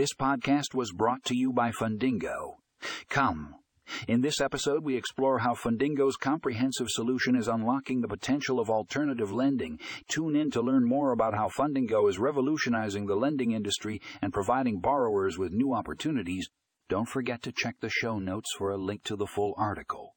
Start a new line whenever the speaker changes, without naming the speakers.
This podcast was brought to you by Fundingo. Come. In this episode, we explore how Fundingo's comprehensive solution is unlocking the potential of alternative lending. Tune in to learn more about how Fundingo is revolutionizing the lending industry and providing borrowers with new opportunities. Don't forget to check the show notes for a link to the full article.